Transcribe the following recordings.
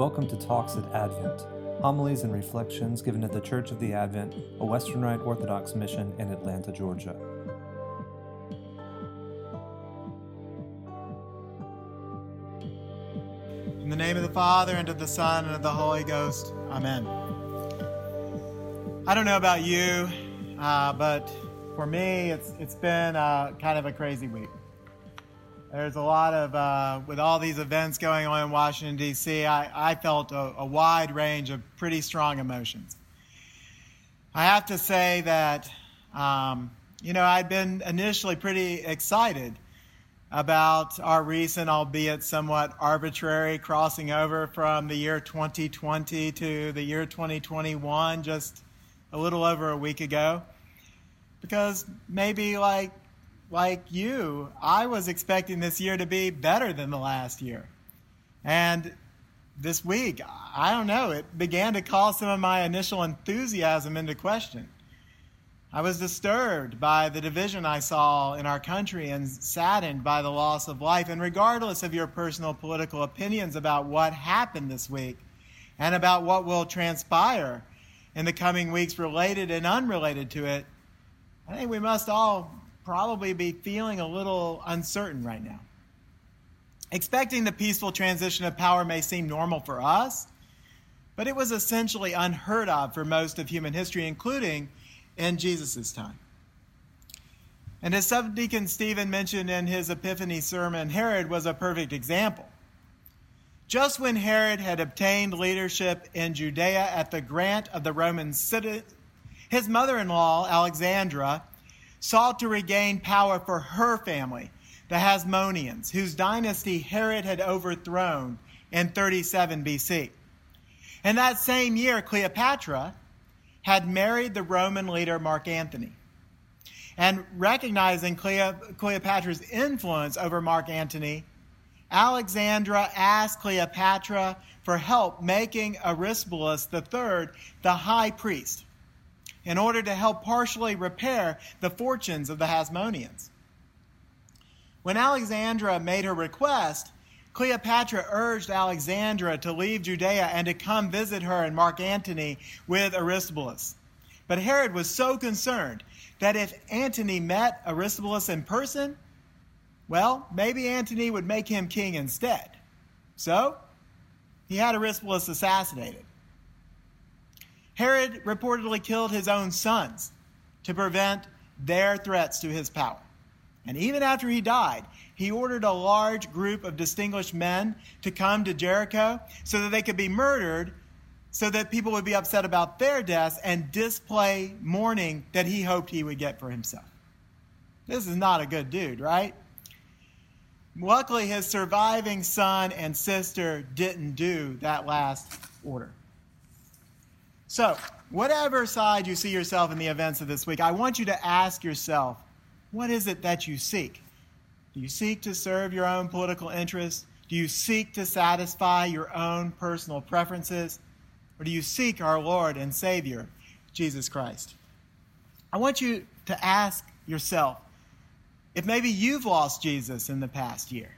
Welcome to Talks at Advent, homilies and reflections given at the Church of the Advent, a Western Rite Orthodox mission in Atlanta, Georgia. In the name of the Father, and of the Son, and of the Holy Ghost. Amen. I don't know about you, uh, but for me, it's, it's been uh, kind of a crazy week. There's a lot of, uh, with all these events going on in Washington, D.C., I, I felt a, a wide range of pretty strong emotions. I have to say that, um, you know, I'd been initially pretty excited about our recent, albeit somewhat arbitrary, crossing over from the year 2020 to the year 2021 just a little over a week ago. Because maybe like like you, I was expecting this year to be better than the last year. And this week, I don't know, it began to call some of my initial enthusiasm into question. I was disturbed by the division I saw in our country and saddened by the loss of life. And regardless of your personal political opinions about what happened this week and about what will transpire in the coming weeks related and unrelated to it, I think we must all probably be feeling a little uncertain right now. Expecting the peaceful transition of power may seem normal for us, but it was essentially unheard of for most of human history, including in Jesus' time. And as Subdeacon Stephen mentioned in his Epiphany sermon, Herod was a perfect example. Just when Herod had obtained leadership in Judea at the grant of the Roman citizen, his mother in law, Alexandra, sought to regain power for her family, the Hasmoneans, whose dynasty Herod had overthrown in 37 BC. In that same year, Cleopatra had married the Roman leader Mark Antony. And recognizing Cleopatra's influence over Mark Antony, Alexandra asked Cleopatra for help making Aristobulus III the high priest in order to help partially repair the fortunes of the Hasmoneans. When Alexandra made her request, Cleopatra urged Alexandra to leave Judea and to come visit her and Mark Antony with Aristobulus. But Herod was so concerned that if Antony met Aristobulus in person, well, maybe Antony would make him king instead. So, he had Aristobulus assassinated. Herod reportedly killed his own sons to prevent their threats to his power. And even after he died, he ordered a large group of distinguished men to come to Jericho so that they could be murdered, so that people would be upset about their deaths and display mourning that he hoped he would get for himself. This is not a good dude, right? Luckily, his surviving son and sister didn't do that last order. So, whatever side you see yourself in the events of this week, I want you to ask yourself what is it that you seek? Do you seek to serve your own political interests? Do you seek to satisfy your own personal preferences? Or do you seek our Lord and Savior, Jesus Christ? I want you to ask yourself if maybe you've lost Jesus in the past year.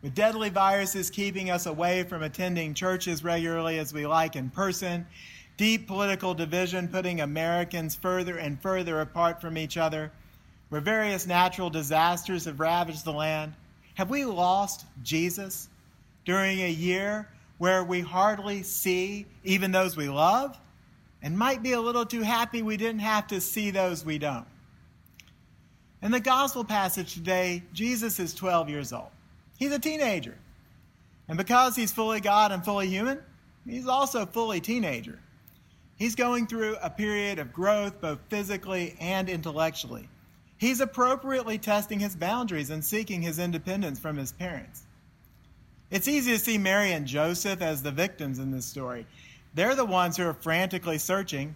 With deadly viruses keeping us away from attending churches regularly as we like in person, deep political division putting Americans further and further apart from each other, where various natural disasters have ravaged the land? Have we lost Jesus during a year where we hardly see even those we love and might be a little too happy we didn't have to see those we don't? In the gospel passage today, Jesus is 12 years old. He's a teenager. And because he's fully God and fully human, he's also fully teenager. He's going through a period of growth, both physically and intellectually. He's appropriately testing his boundaries and seeking his independence from his parents. It's easy to see Mary and Joseph as the victims in this story. They're the ones who are frantically searching.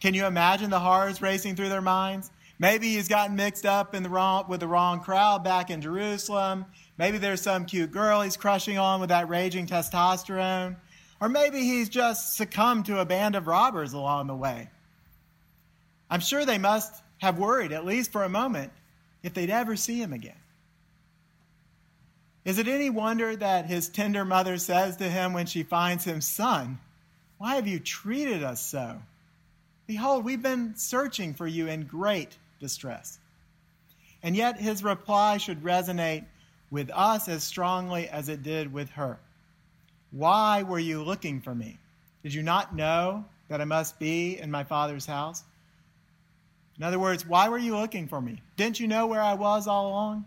Can you imagine the horrors racing through their minds? Maybe he's gotten mixed up the wrong, with the wrong crowd back in Jerusalem. Maybe there's some cute girl he's crushing on with that raging testosterone. Or maybe he's just succumbed to a band of robbers along the way. I'm sure they must have worried, at least for a moment, if they'd ever see him again. Is it any wonder that his tender mother says to him when she finds him, Son, why have you treated us so? Behold, we've been searching for you in great distress. And yet his reply should resonate with us as strongly as it did with her. Why were you looking for me? Did you not know that I must be in my Father's house? In other words, why were you looking for me? Didn't you know where I was all along?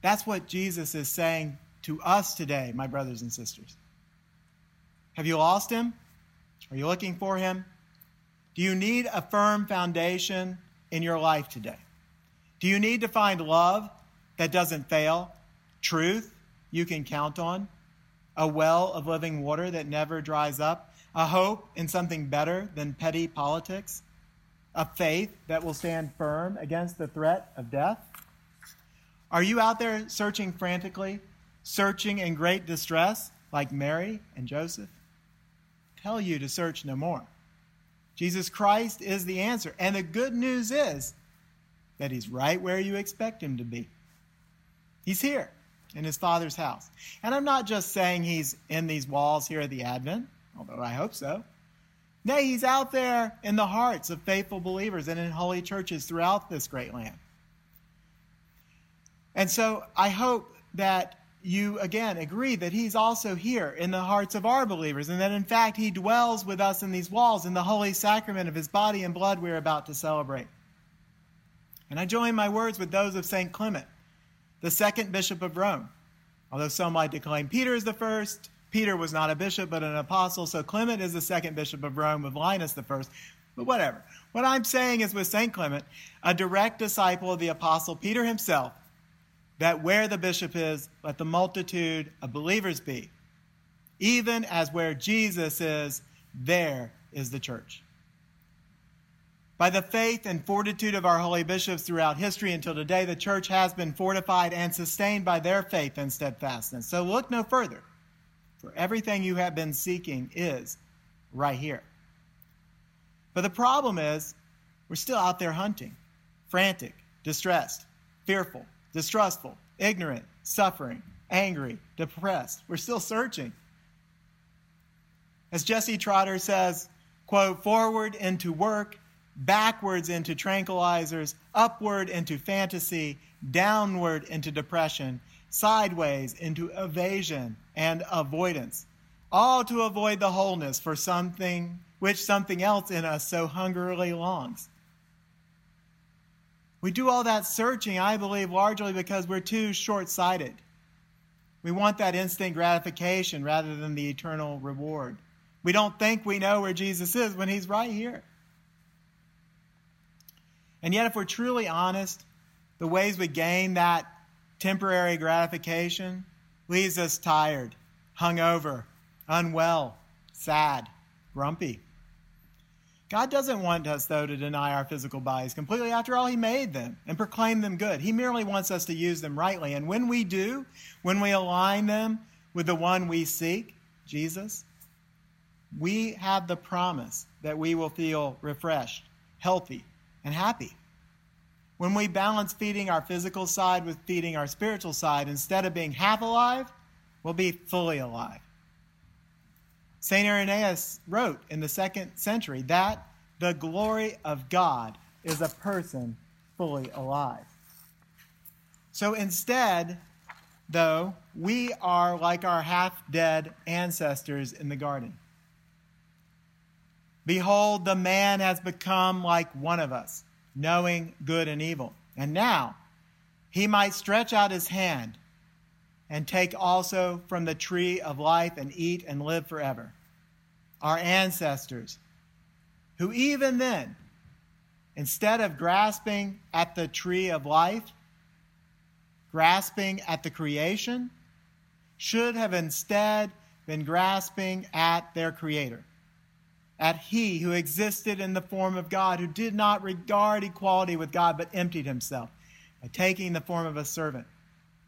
That's what Jesus is saying to us today, my brothers and sisters. Have you lost him? Are you looking for him? Do you need a firm foundation in your life today? Do you need to find love that doesn't fail, truth you can count on, a well of living water that never dries up, a hope in something better than petty politics, a faith that will stand firm against the threat of death? Are you out there searching frantically, searching in great distress, like Mary and Joseph? Tell you to search no more. Jesus Christ is the answer. And the good news is that he's right where you expect him to be. He's here in his Father's house. And I'm not just saying he's in these walls here at the Advent, although I hope so. Nay, he's out there in the hearts of faithful believers and in holy churches throughout this great land. And so I hope that you again agree that he's also here in the hearts of our believers and that in fact he dwells with us in these walls in the holy sacrament of his body and blood we're about to celebrate. And I join my words with those of St. Clement, the second bishop of Rome. Although some might declaim Peter is the first, Peter was not a bishop but an apostle, so Clement is the second bishop of Rome with Linus the first. But whatever. What I'm saying is with St. Clement, a direct disciple of the apostle Peter himself, that where the bishop is, let the multitude of believers be. Even as where Jesus is, there is the church. By the faith and fortitude of our holy bishops throughout history until today, the church has been fortified and sustained by their faith and steadfastness. So look no further, for everything you have been seeking is right here. But the problem is, we're still out there hunting, frantic, distressed, fearful, distrustful, ignorant, suffering, angry, depressed. We're still searching. As Jesse Trotter says, quote, forward into work, backwards into tranquilizers, upward into fantasy, downward into depression, sideways into evasion and avoidance, all to avoid the wholeness for something which something else in us so hungrily longs. We do all that searching, I believe, largely because we're too short sighted. We want that instant gratification rather than the eternal reward. We don't think we know where Jesus is when he's right here. And yet, if we're truly honest, the ways we gain that temporary gratification leaves us tired, hungover, unwell, sad, grumpy. God doesn't want us, though, to deny our physical bodies completely. After all, He made them and proclaimed them good. He merely wants us to use them rightly. And when we do, when we align them with the one we seek, Jesus, we have the promise that we will feel refreshed, healthy, and happy. When we balance feeding our physical side with feeding our spiritual side, instead of being half alive, we'll be fully alive. St. Irenaeus wrote in the second century that the glory of God is a person fully alive. So instead, though, we are like our half dead ancestors in the garden. Behold, the man has become like one of us, knowing good and evil. And now he might stretch out his hand and take also from the tree of life and eat and live forever. Our ancestors, who even then, instead of grasping at the tree of life, grasping at the creation, should have instead been grasping at their Creator, at He who existed in the form of God, who did not regard equality with God, but emptied himself by taking the form of a servant,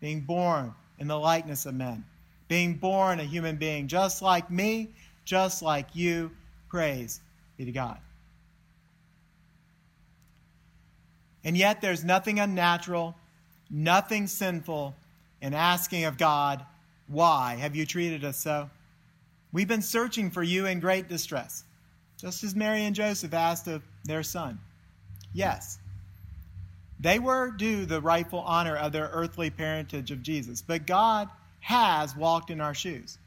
being born in the likeness of men, being born a human being, just like me, just like you. Praise be to God. And yet, there's nothing unnatural, nothing sinful in asking of God, Why have you treated us so? We've been searching for you in great distress, just as Mary and Joseph asked of their son. Yes, they were due the rightful honor of their earthly parentage of Jesus, but God has walked in our shoes.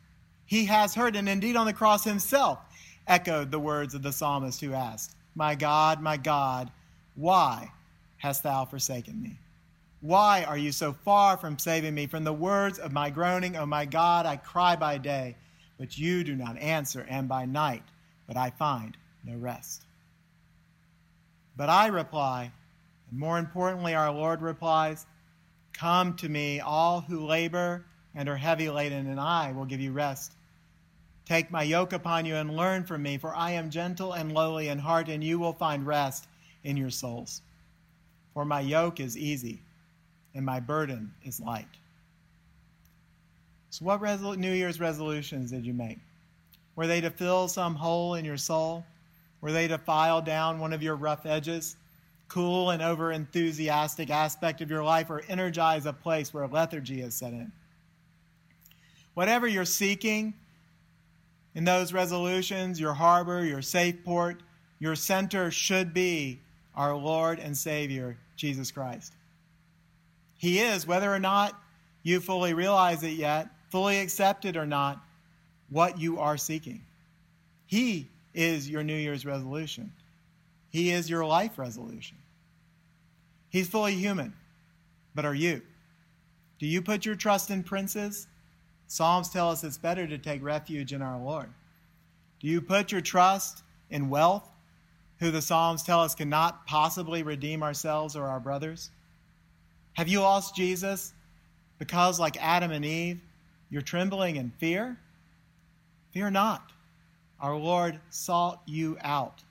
He has heard, and indeed on the cross himself echoed the words of the psalmist who asked, My God, my God, why hast thou forsaken me? Why are you so far from saving me? From the words of my groaning, O oh my God, I cry by day, but you do not answer, and by night, but I find no rest. But I reply, and more importantly, our Lord replies, Come to me, all who labor and are heavy laden, and I will give you rest. Take my yoke upon you and learn from me, for I am gentle and lowly in heart, and you will find rest in your souls. For my yoke is easy and my burden is light. So, what New Year's resolutions did you make? Were they to fill some hole in your soul? Were they to file down one of your rough edges? Cool and over enthusiastic aspect of your life, or energize a place where lethargy is set in? Whatever you're seeking, in those resolutions, your harbor, your safe port, your center should be our Lord and Savior, Jesus Christ. He is, whether or not you fully realize it yet, fully accept it or not, what you are seeking. He is your New Year's resolution. He is your life resolution. He's fully human, but are you? Do you put your trust in princes? Psalms tell us it's better to take refuge in our Lord. Do you put your trust in wealth, who the Psalms tell us cannot possibly redeem ourselves or our brothers? Have you lost Jesus because, like Adam and Eve, you're trembling in fear? Fear not. Our Lord sought you out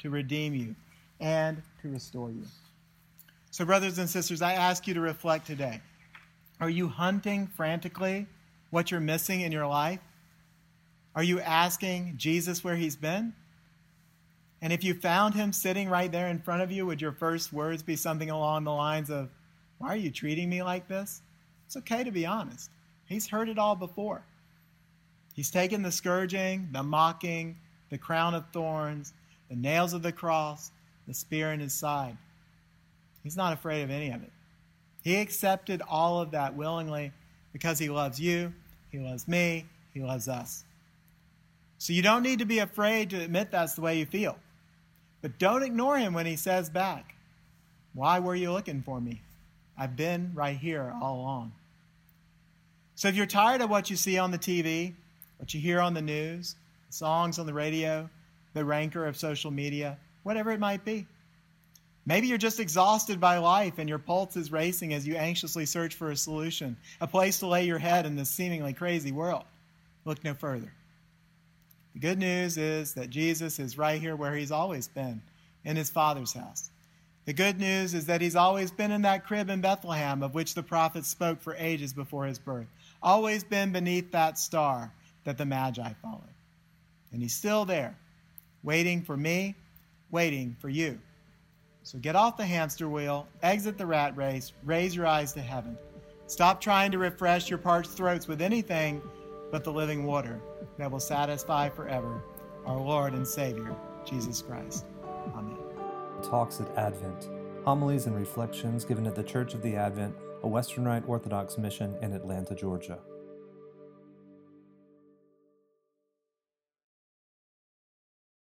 to redeem you and to restore you. So, brothers and sisters, I ask you to reflect today. Are you hunting frantically what you're missing in your life? Are you asking Jesus where he's been? And if you found him sitting right there in front of you, would your first words be something along the lines of, Why are you treating me like this? It's okay to be honest. He's heard it all before. He's taken the scourging, the mocking, the crown of thorns, the nails of the cross, the spear in his side. He's not afraid of any of it. He accepted all of that willingly because he loves you, he loves me, he loves us. So you don't need to be afraid to admit that's the way you feel. But don't ignore him when he says back, Why were you looking for me? I've been right here all along. So if you're tired of what you see on the TV, what you hear on the news, songs on the radio, the rancor of social media, whatever it might be, Maybe you're just exhausted by life and your pulse is racing as you anxiously search for a solution, a place to lay your head in this seemingly crazy world. Look no further. The good news is that Jesus is right here where he's always been, in his Father's house. The good news is that he's always been in that crib in Bethlehem of which the prophets spoke for ages before his birth, always been beneath that star that the Magi followed. And he's still there, waiting for me, waiting for you. So get off the hamster wheel, exit the rat race, raise your eyes to heaven. Stop trying to refresh your parched throats with anything but the living water that will satisfy forever our Lord and Savior, Jesus Christ. Amen. Talks at Advent Homilies and Reflections given at the Church of the Advent, a Western Rite Orthodox mission in Atlanta, Georgia.